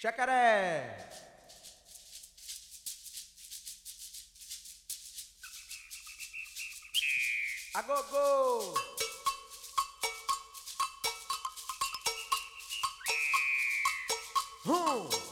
Chacaré! Agogô! Hum!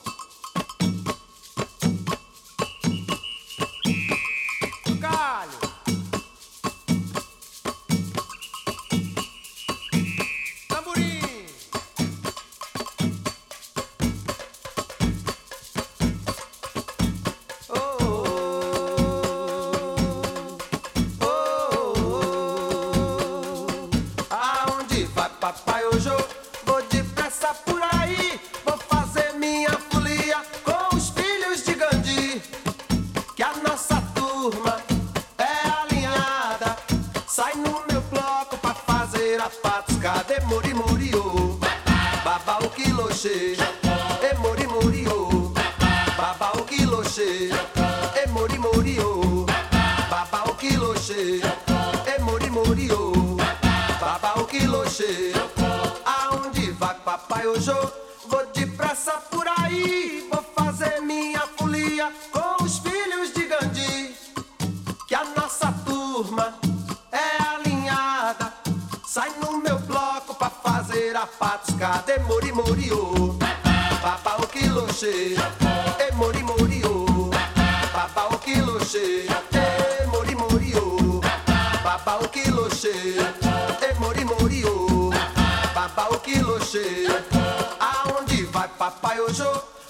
Aonde vai papai hoje?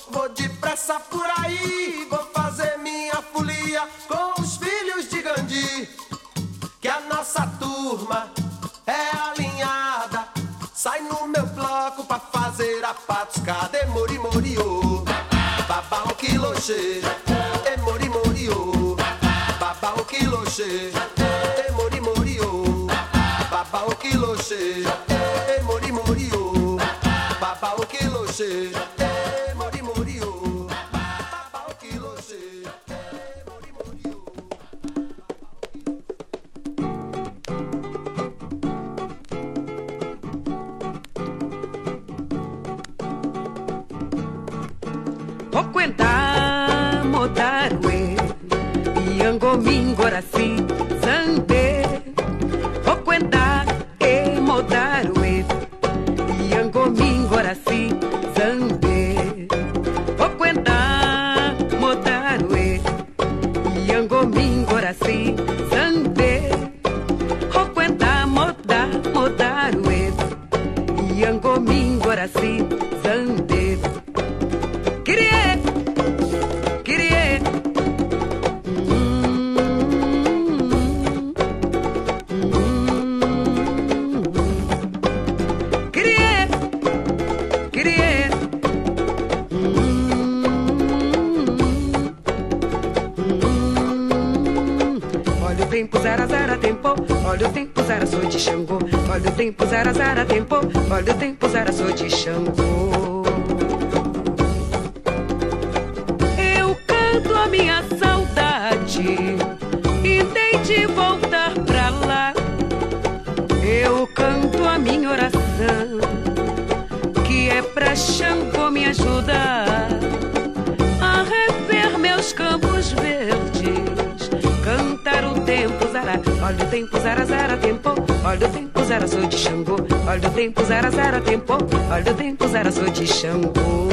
Vou depressa por aí, vou fazer minha folia com os filhos de Gandhi. Que a nossa turma é alinhada, sai no meu bloco pra fazer a patos Cadê mori moriô. Babá, um quiloxê. Xangô me ajuda a rever meus campos verdes, cantar o tempo zara, olha o tempo zara zara tempo, olha o tempo zara sou de Xangô, olha o tempo zara zara tempo, olha o tempo zara sou de Xangô.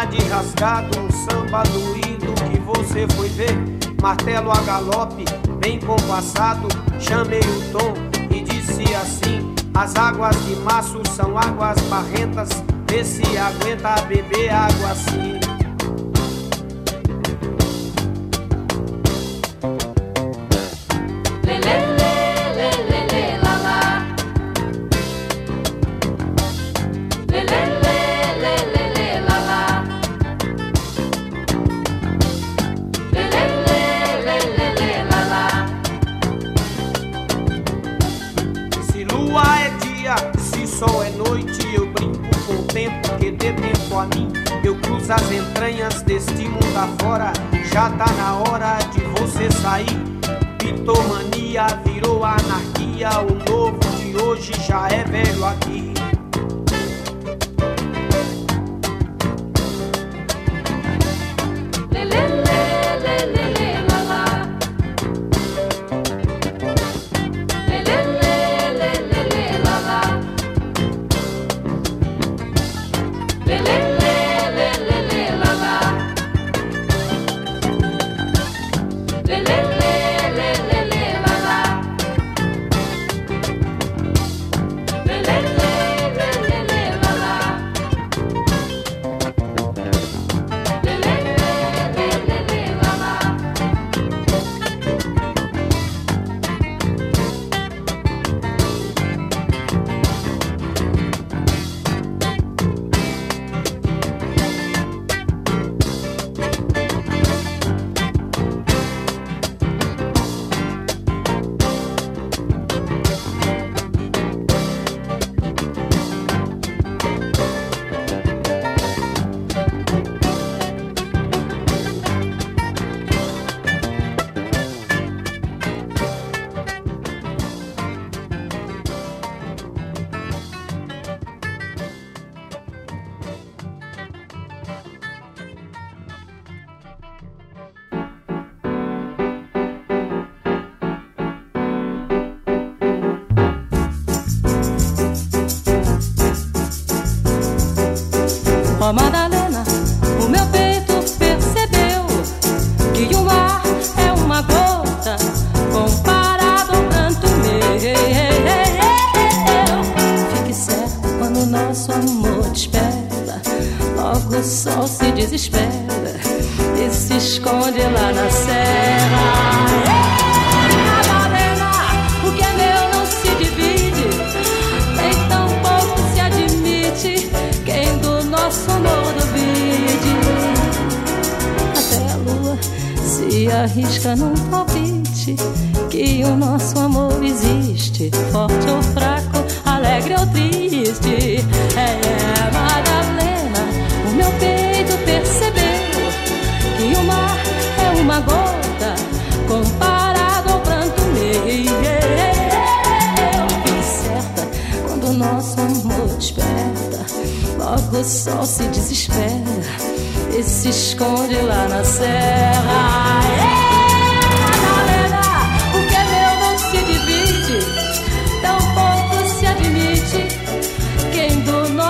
Pagode rasgado, um samba doído que você foi ver. Martelo a galope, bem compassado, chamei o tom e disse assim: As águas de março são águas barrentas, vê se aguenta beber água assim.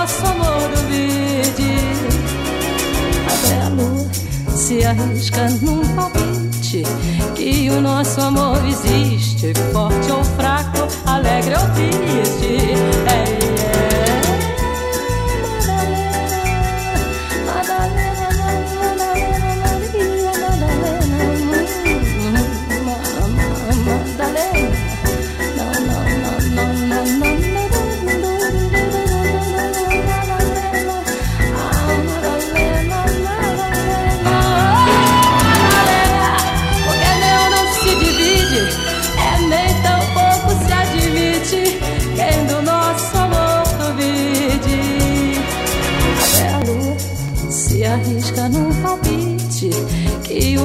Nosso amor duvide. Até a lua se arrisca num palpite que o nosso amor existe, forte ou fraco, alegre ou triste. É,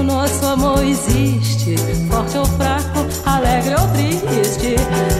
é. nosso amor existe, forte ou fraco, alegre ou triste.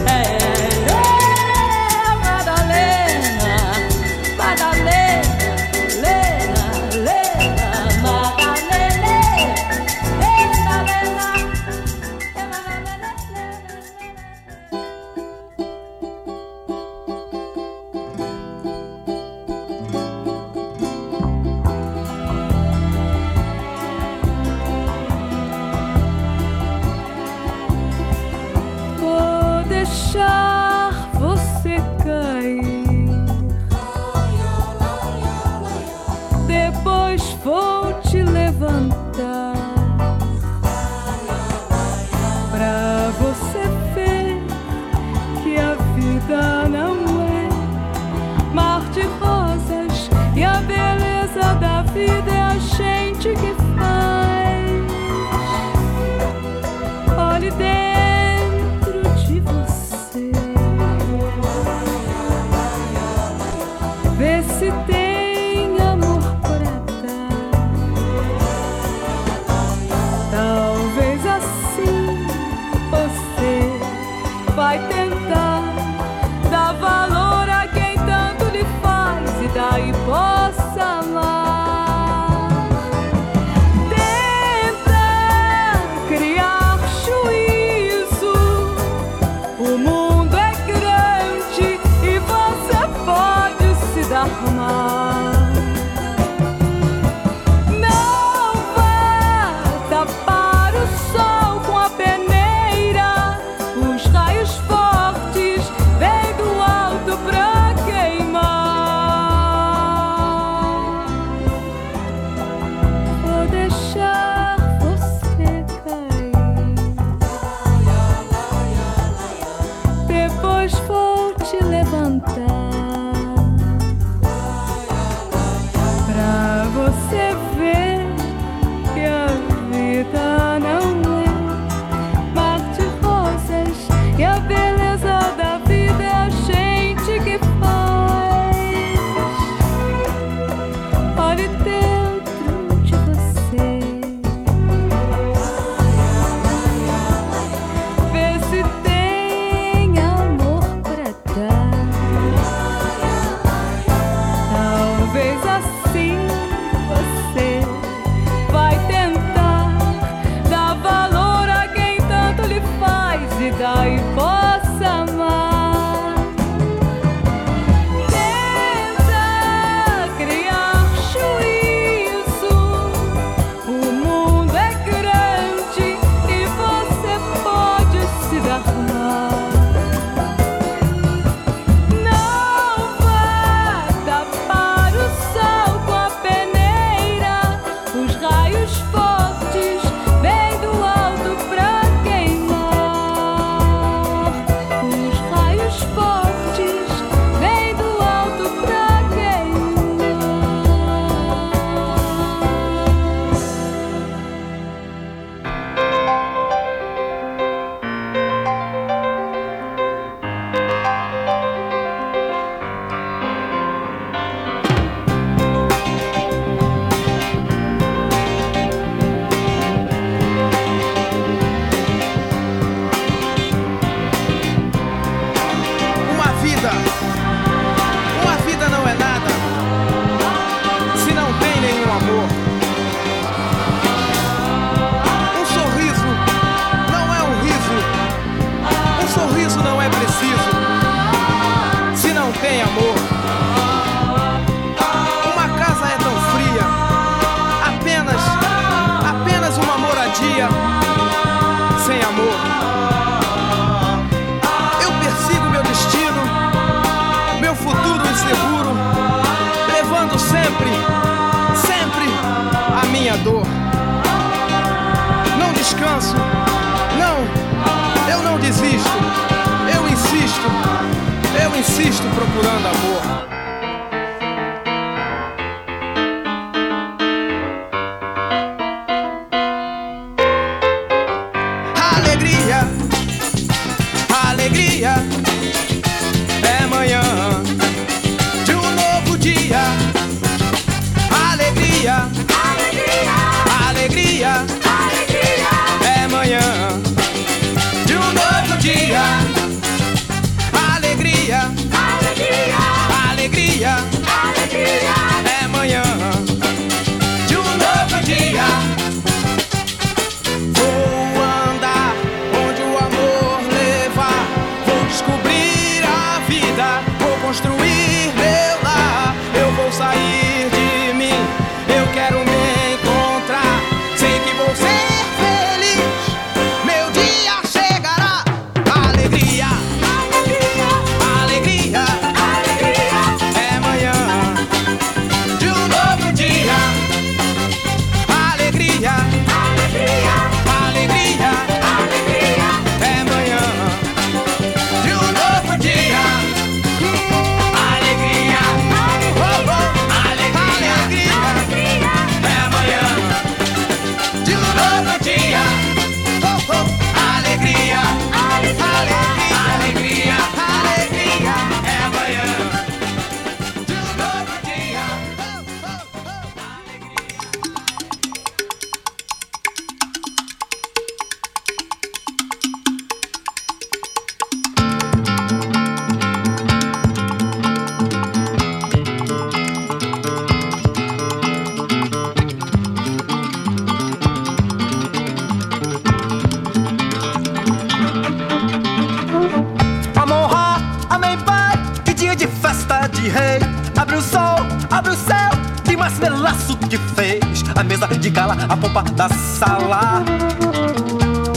pelaço que fez a mesa de gala, a pompa da sala.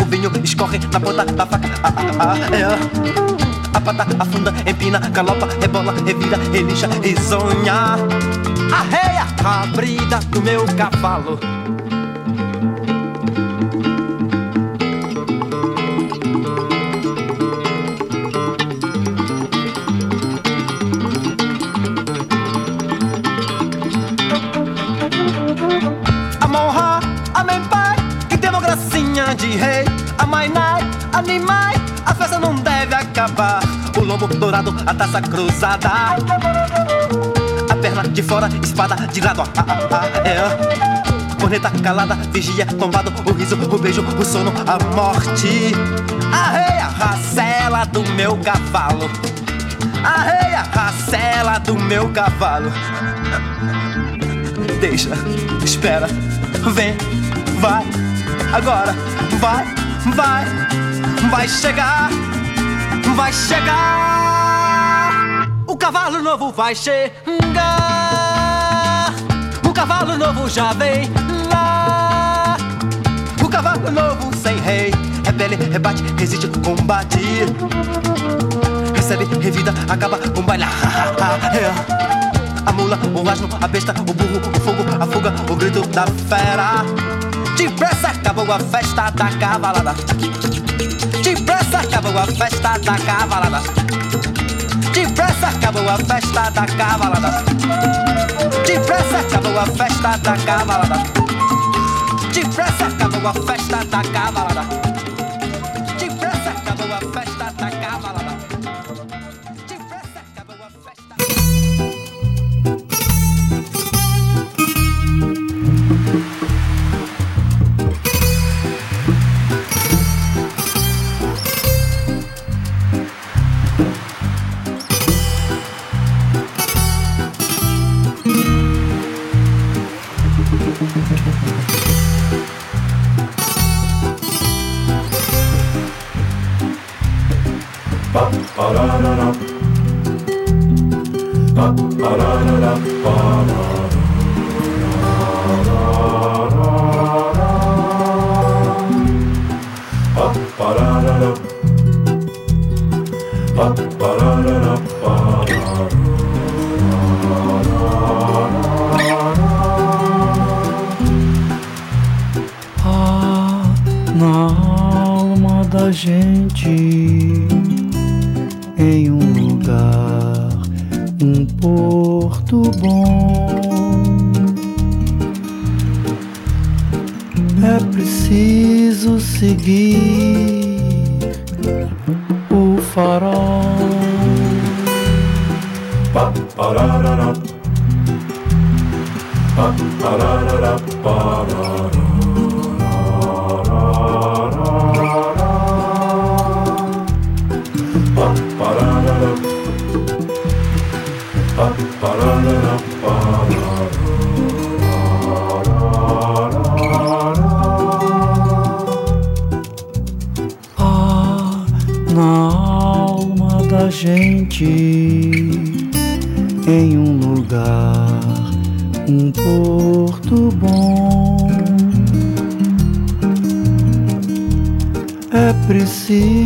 O vinho escorre na ponta da faca. Ah, ah, ah, ah é. A pata afunda, empina, galopa, rebola, revira, relixa, risonha. Arreia a brida do meu cavalo. De rei, a mainai, animai, a festa não deve acabar. O lombo dourado, a taça cruzada. A perna de fora, espada de lado, ah, ah, ah, é. Corneta calada, vigia, tombado, o riso, o beijo, o sono, a morte. Arreia, racela do meu cavalo. Arreia, racela do meu cavalo. Deixa, espera, vem, vai, agora vai, vai, vai chegar, vai chegar. O cavalo novo vai chegar. O cavalo novo já vem lá. O cavalo novo sem rei. Repele, rebate, resiste, combate. Recebe, revida, acaba com baile. A mula, o asno, a besta, o burro, o fogo, a fuga, o grito da fera. Depressa acabou a festa da cavalada. Depressa acabou a festa da cavalada. Depressa acabou a festa da cavalada. Depressa acabou a festa da cavalada. Depressa acabou a festa da cavalada. Gente, em um lugar, um porto bom. É preciso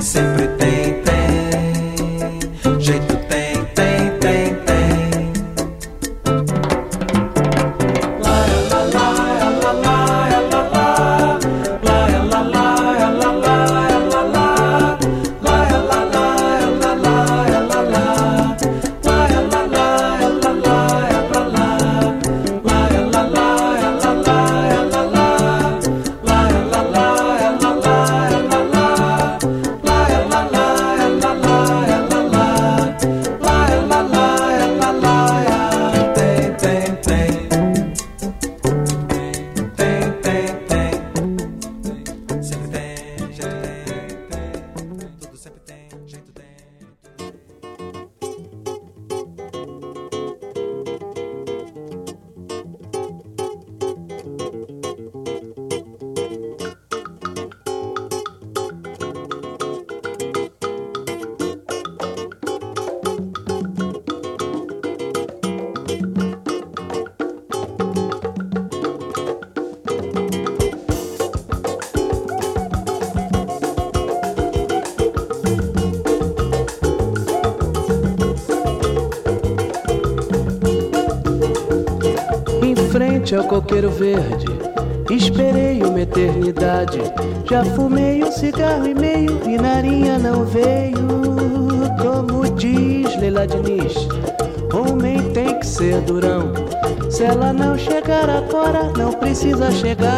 Listen. Frente ao coqueiro verde, esperei uma eternidade. Já fumei um cigarro e meio e narinha não veio. Como diz Leila Diniz, homem tem que ser durão. Se ela não chegar agora, não precisa chegar.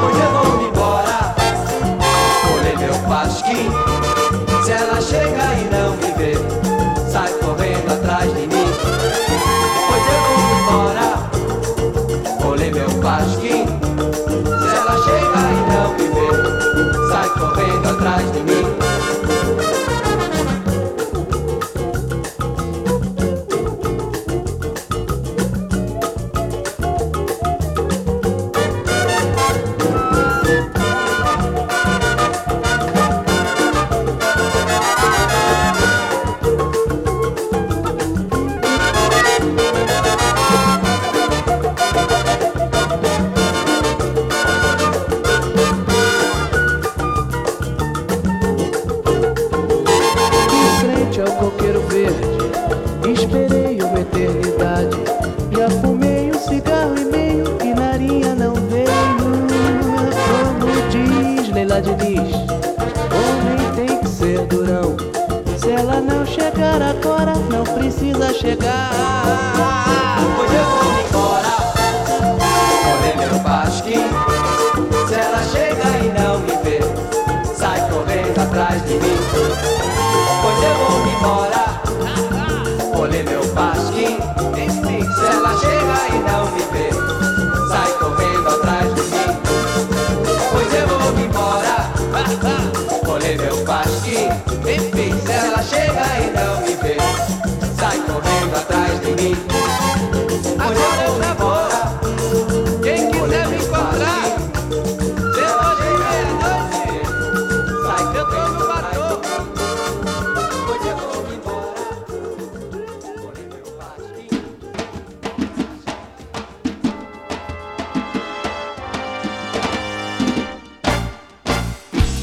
Pois eu vou embora, colher meu pasquim. Se ela chega e não me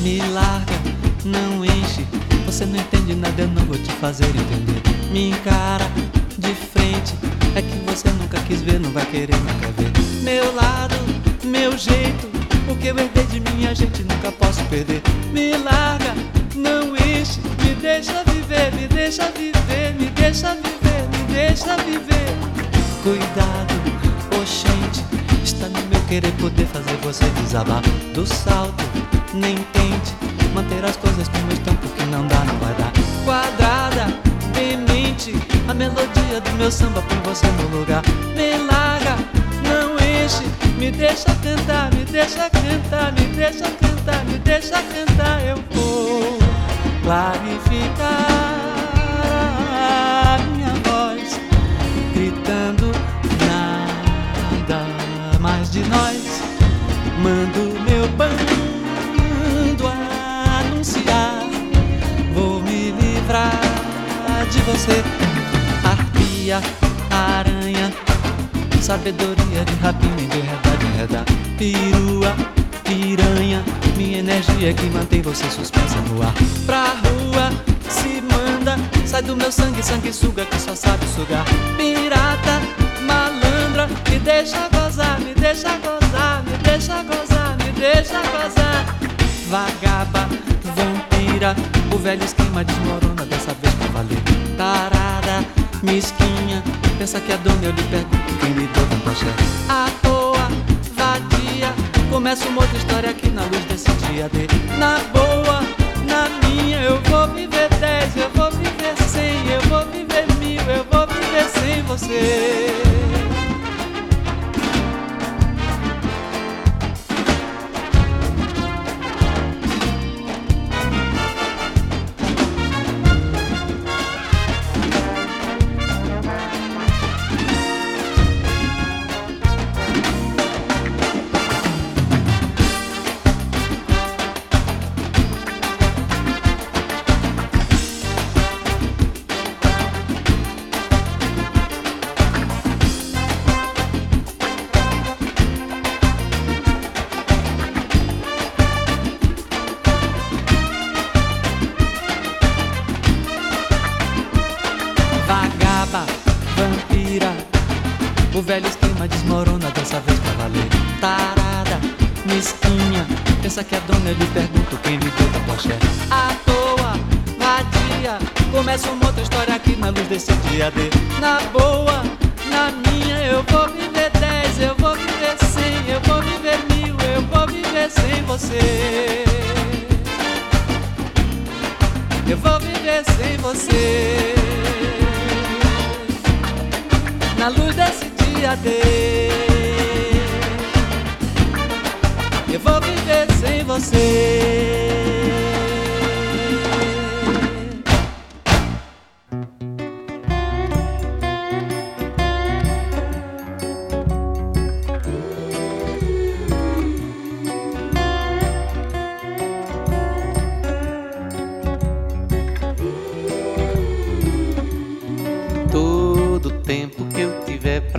Me larga, não enche. Você não entende nada, eu não vou te fazer entender. Me encara de frente. É que você nunca quis ver, não vai querer nunca ver. Meu lado, meu jeito. O que eu herdei de minha gente nunca posso perder. Me larga, não enche. Me deixa viver, me deixa viver, me deixa viver, me deixa viver. Cuidado, oxente. Está no meu querer poder fazer você desabar do salto. Nem tente manter as coisas como estão, porque não dá, não vai dar. Quadrada, demente. A melodia do meu samba põe você no lugar. Me larga, não enche. Me deixa cantar, me deixa cantar, me deixa cantar, me deixa cantar. Eu vou clarificar a minha voz gritando nada mais de nós. Mando meu bando você. Arpia, aranha, sabedoria de rapina e de de enredar. Perua, piranha, minha energia que mantém você suspensa no ar. Pra rua, se manda, sai do meu sangue, sangue suga que só sabe sugar. Pirata, malandra, me deixa gozar, me deixa gozar, me deixa gozar, me deixa gozar. Vagaba, o velho esquema desmorona dessa vez pra valer. Tarada, mesquinha, pensa que é dona, eu lhe pergunto quem lhe deu tanta. À toa, vadia, começa uma outra história aqui na luz desse dia D. Na boa, na minha, eu vou viver dez, eu vou viver cem, eu vou viver mil, eu vou viver sem você.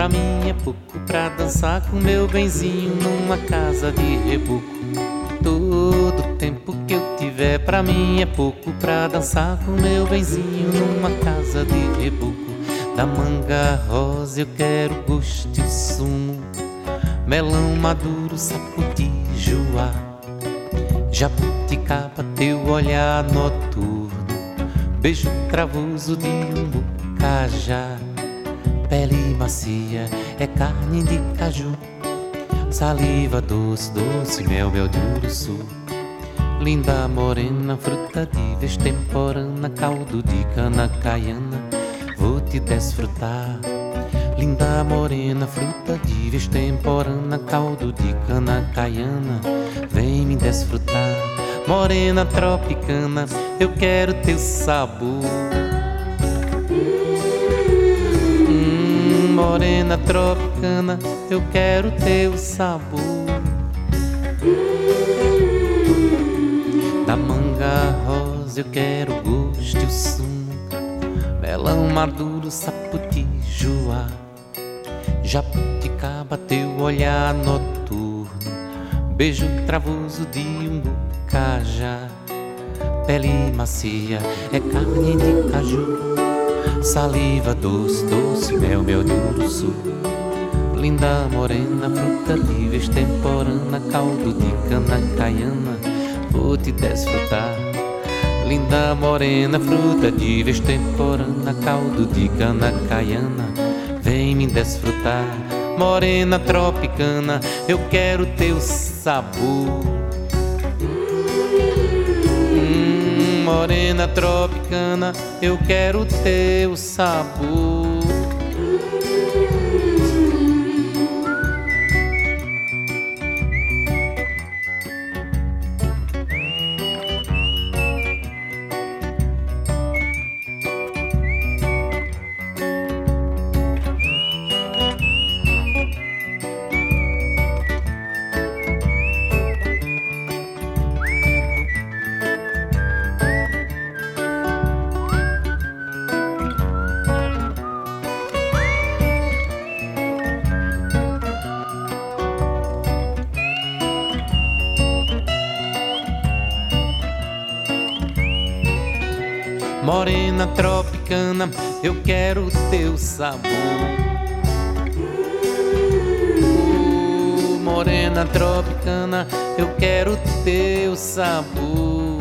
Mim é pouco pra dançar com meu benzinho numa casa de reboco. Todo tempo que eu tiver pra mim é pouco pra dançar com meu benzinho numa casa de reboco. Da manga rosa eu quero gosto e sumo, melão maduro, saputijuá, jabuticaba, teu olhar noturno, beijo cravoso de umbu cajá, pele macia é carne de caju, saliva doce, doce, mel, mel de uruçu. Linda morena, fruta de vez temporana, caldo de cana caiana, vou te desfrutar. Linda morena, fruta de vez temporana, caldo de cana caiana, vem me desfrutar. Morena tropicana, eu quero teu sabor. Morena tropicana, eu quero teu sabor. Da manga rosa eu quero o gosto e o sumo, melão maduro, saputijuá, jabuticaba, teu olhar noturno, beijo travoso de um cajá, pele macia é carne de caju. Saliva doce, doce, mel, mel de uruçu Linda morena, fruta de vez temporana Caldo de cana caiana, vou te desfrutar. Linda morena, fruta de vez temporana Caldo de cana caiana, vem me desfrutar. Morena tropicana, eu quero teu sabor morena tropicana, eu quero teu sabor. Eu quero teu sabor. Morena tropicana, eu quero teu sabor.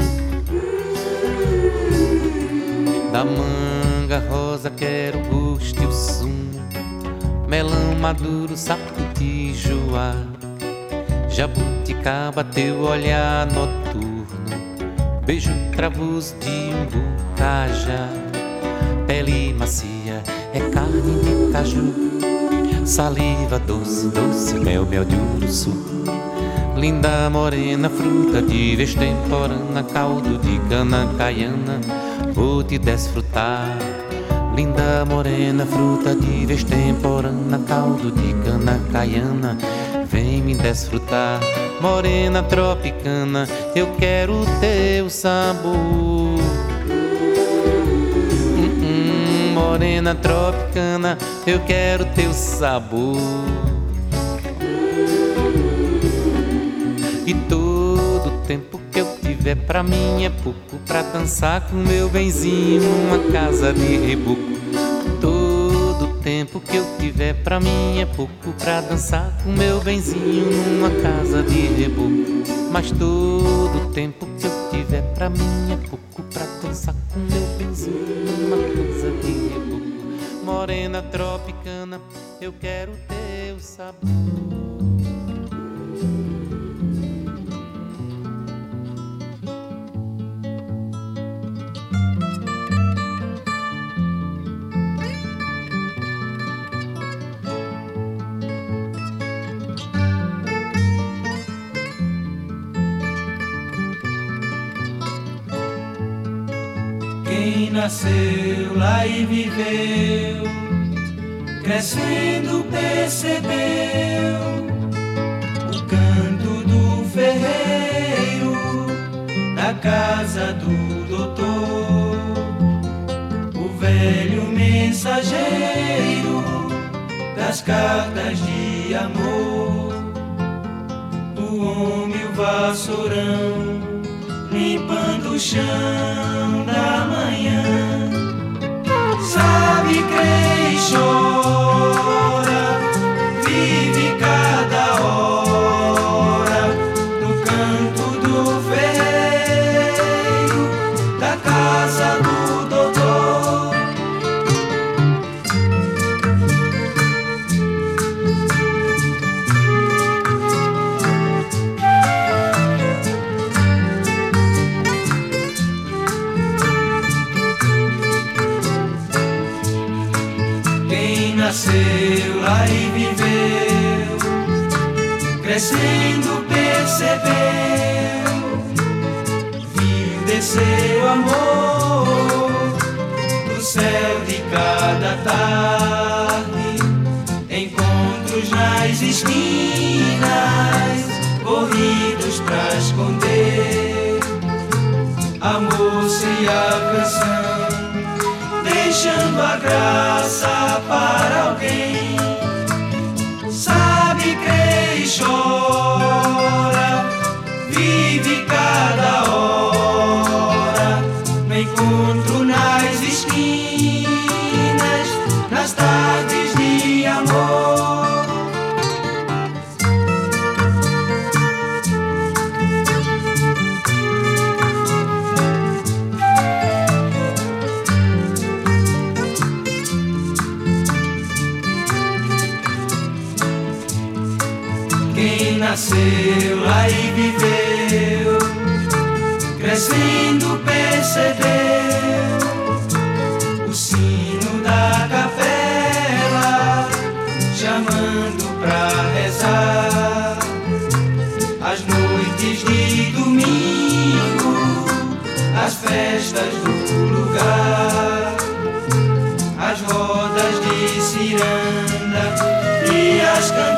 Da manga rosa quero gosto e o sumo, melão maduro, saputijuá, jabuticaba, teu olhar noturno, beijo travoso de umbu cajá, pele macia é carne de caju, saliva doce, doce, mel, mel de uruçu. Linda morena, fruta de vez caldo de cana caiana, vou te desfrutar. Linda morena, fruta de vez caldo de cana caiana, vem me desfrutar. Morena tropicana, eu quero teu sabor. Morena tropicana, eu quero teu sabor. E todo tempo que eu tiver pra mim é pouco pra dançar com meu benzinho numa casa de reboco. Todo tempo que eu tiver pra mim é pouco pra dançar com meu benzinho numa casa de reboco. Mas todo tempo que eu tiver pra mim é pouco pra dançar com meu benzinho numa casa de reboco. Morena tropicana, eu quero teu sabor. Nasceu lá e viveu, crescendo percebeu o canto do ferreiro da casa do doutor, o velho mensageiro das cartas de amor, o homem o vassourão limpando o chão da manhã. Sabe, crê e chora, e viveu, crescendo percebeu, viu descer o amor do céu de cada tarde, encontros nas esquinas, corridos pra esconder a moça e a canção deixando a graça para alguém. Crê e viveu, crescendo percebeu o sino da capela, chamando pra rezar. As noites de domingo, as festas do lugar, as rodas de ciranda e as cantigas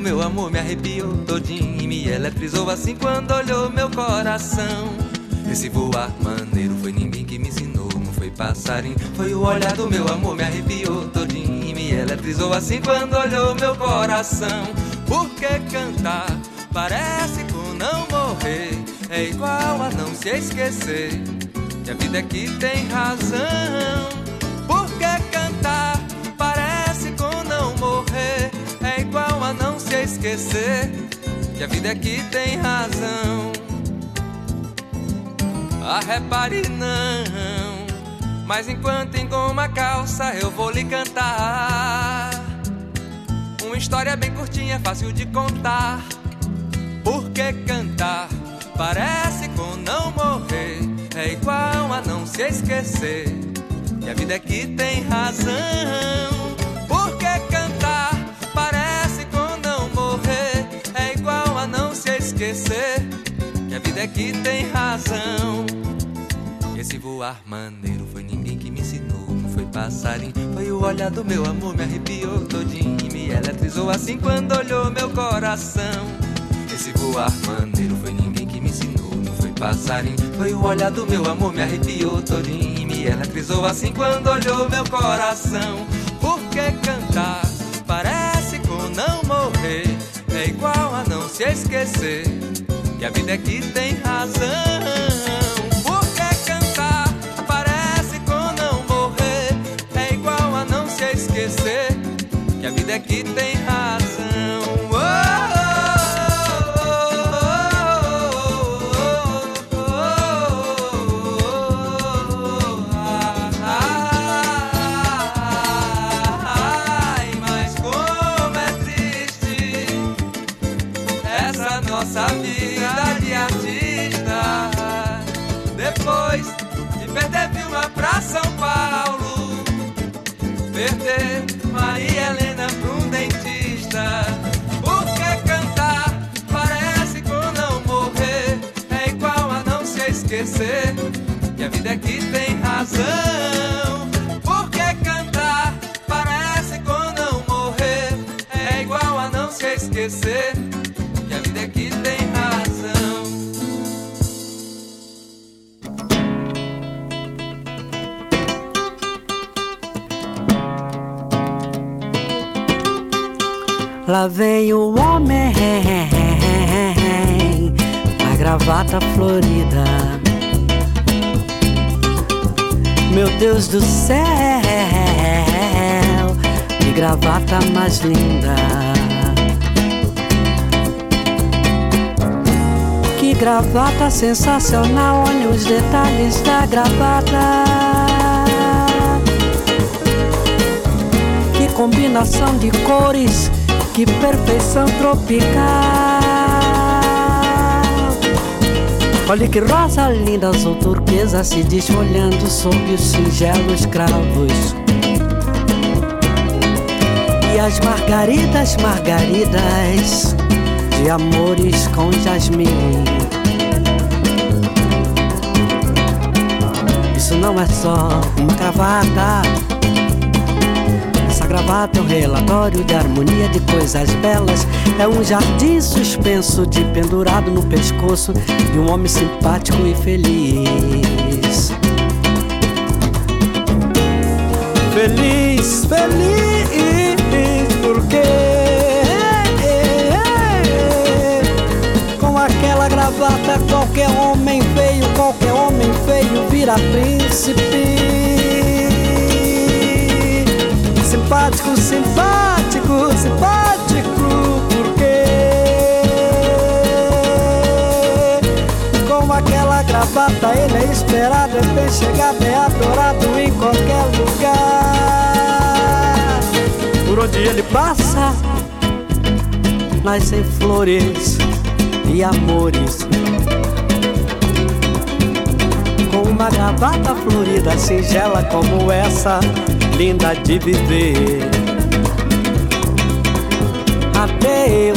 meu amor, me arrepiou todinho e me eletrizou assim quando olhou meu coração. Esse voar maneiro foi ninguém que me ensinou, não foi passarinho. Foi o olhar do meu amor, me arrepiou todinho e me eletrizou assim quando olhou meu coração. Por que cantar? Parece com não morrer, é igual a não se esquecer. Que a vida é que tem razão. Esquecer que a vida é que tem razão. Ah, repare não. Mas enquanto engoma a calça, eu vou lhe cantar. Uma história bem curtinha, fácil de contar. Por que cantar? Parece com não morrer. É igual a não se esquecer que a vida é que tem razão. Por que cantar? Esquecer. Que a vida é que tem razão. Esse voar maneiro foi ninguém que me ensinou. Não foi passarinho, foi o olhar do meu amor. Me arrepiou todinho e me eletrizou assim quando olhou meu coração. Esse voar maneiro foi ninguém que me ensinou. Não foi passarinho, foi o olhar do meu amor. Me arrepiou todinho e eletrizou assim quando olhou meu coração. Por que cantar? Parece com não morrer. É igual a se esquecer que a vida é que tem razão. Por que cantar? Parece com não morrer. É igual a não se esquecer que a vida é que tem razão. Perder Vilma pra São Paulo, perder Maria Helena pra um dentista. Por que cantar? Parece com não morrer. É igual a não se esquecer que a vida é que tem razão. Por que cantar? Parece com não morrer. É igual a não se esquecer Vem o homem, a gravata florida. Meu Deus do céu, que gravata mais linda. Que gravata sensacional, olha os detalhes da gravata. Que combinação de cores, que perfeição tropical. Olha que rosa linda, azul turquesa se desfolhando sob os singelos cravos. E as margaridas, margaridas de amores com jasmim. Isso não é só uma gravata. Gravata é um relatório de harmonia de coisas belas. É um jardim suspenso de pendurado no pescoço de um homem simpático e feliz. Feliz, feliz, porque com aquela gravata qualquer homem feio, qualquer homem feio vira príncipe. Simpático, simpático, simpático, porque com aquela gravata ele é esperado, é bem chegado, é adorado em qualquer lugar. Por onde ele passa, nascem flores e amores. Uma gravata florida, singela como essa, linda de viver. Até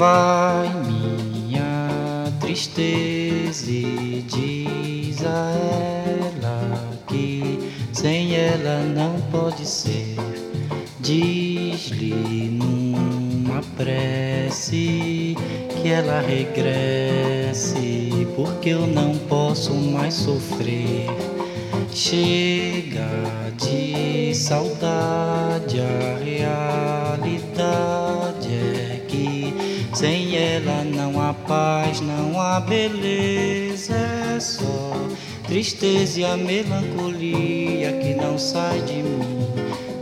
Vai minha tristeza e diz a ela que sem ela não pode ser. Diz-lhe numa prece que ela regresse, porque eu não posso mais sofrer. Chega de saudade, há beleza, é só tristeza e a melancolia que não sai de mim,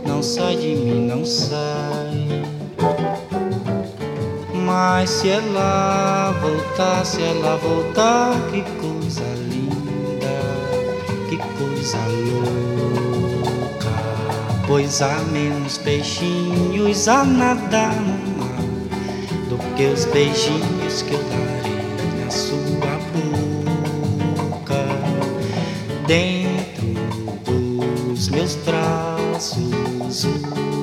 não sai de mim, não sai. Mas se ela voltar, se ela voltar, que coisa linda, que coisa louca. Pois há menos peixinhos a nadar no mar do que os beijinhos que eu darei Dentro dos meus braços,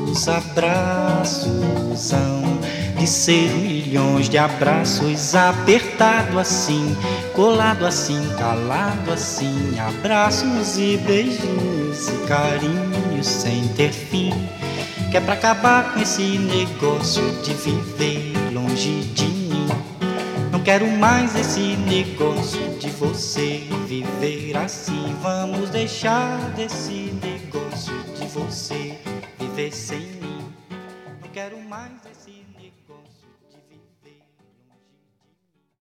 os abraços hão de ser milhões de abraços apertado assim, colado assim, calado assim, abraços e beijinhos e carinhos sem ter fim. Que é pra acabar com esse negócio de viver longe de quero mais esse negócio de você viver assim. Vamos deixar desse negócio de você viver sem mim. Não quero mais esse.